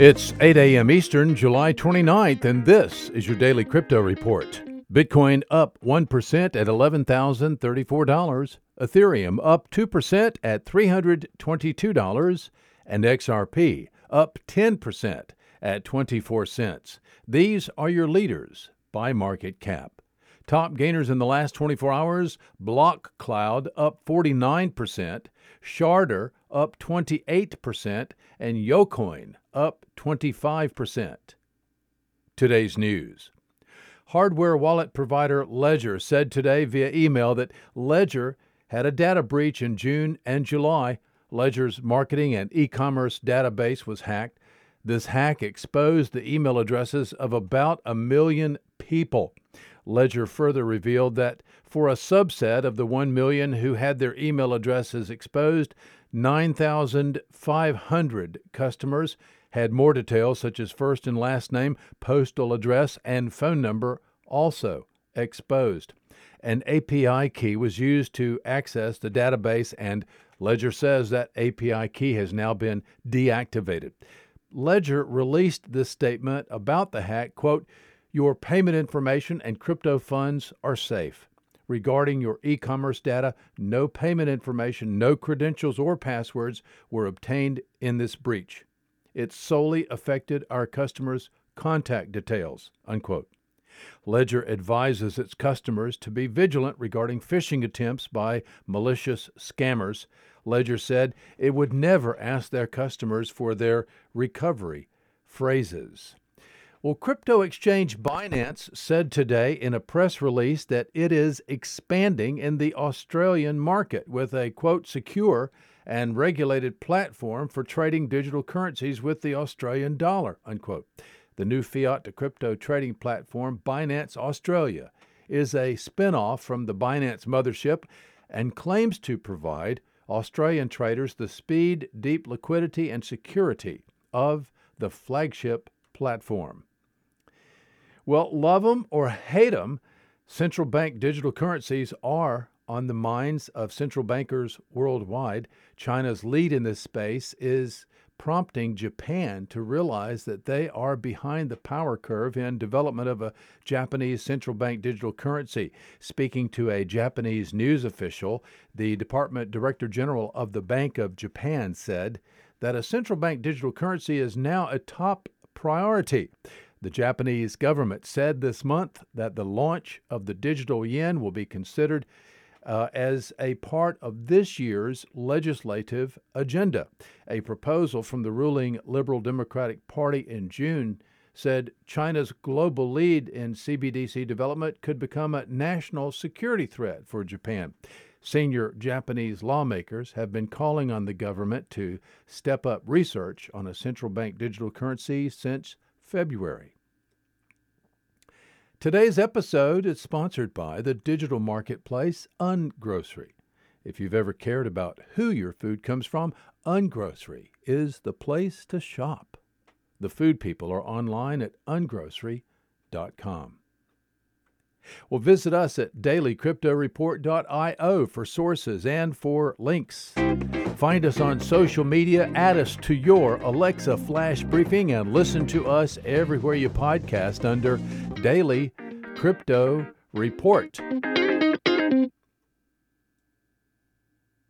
It's 8 a.m. Eastern, July 29th, and this is your daily crypto report. Bitcoin up 1% at $11,034. Ethereum up 2% at $322. And XRP up 10% at 24 cents. These are your leaders by market cap. Top gainers in the last 24 hours Block Cloud up 49%, Sharder up 28%, and Yocoin up 25%. Today's news. Hardware wallet provider Ledger said today via email that Ledger had a data breach in June and July. Ledger's marketing and e commerce database was hacked. This hack exposed the email addresses of about a million people. Ledger further revealed that for a subset of the 1 million who had their email addresses exposed, 9,500 customers had more details such as first and last name, postal address, and phone number also exposed. An API key was used to access the database, and Ledger says that API key has now been deactivated. Ledger released this statement about the hack, quote, your payment information and crypto funds are safe. Regarding your e commerce data, no payment information, no credentials or passwords were obtained in this breach. It solely affected our customers' contact details. Unquote. Ledger advises its customers to be vigilant regarding phishing attempts by malicious scammers. Ledger said it would never ask their customers for their recovery phrases. Well, crypto exchange Binance said today in a press release that it is expanding in the Australian market with a quote secure and regulated platform for trading digital currencies with the Australian dollar unquote. The new fiat to crypto trading platform Binance Australia is a spin-off from the Binance mothership and claims to provide Australian traders the speed, deep liquidity and security of the flagship platform. Well, love them or hate them, central bank digital currencies are on the minds of central bankers worldwide. China's lead in this space is prompting Japan to realize that they are behind the power curve in development of a Japanese central bank digital currency. Speaking to a Japanese news official, the Department Director General of the Bank of Japan said that a central bank digital currency is now a top priority. The Japanese government said this month that the launch of the digital yen will be considered uh, as a part of this year's legislative agenda. A proposal from the ruling Liberal Democratic Party in June said China's global lead in CBDC development could become a national security threat for Japan. Senior Japanese lawmakers have been calling on the government to step up research on a central bank digital currency since February. Today's episode is sponsored by the digital marketplace Ungrocery. If you've ever cared about who your food comes from, Ungrocery is the place to shop. The food people are online at ungrocery.com. Well, visit us at dailycryptoreport.io for sources and for links. Find us on social media, add us to your Alexa flash briefing, and listen to us everywhere you podcast under Daily Crypto Report.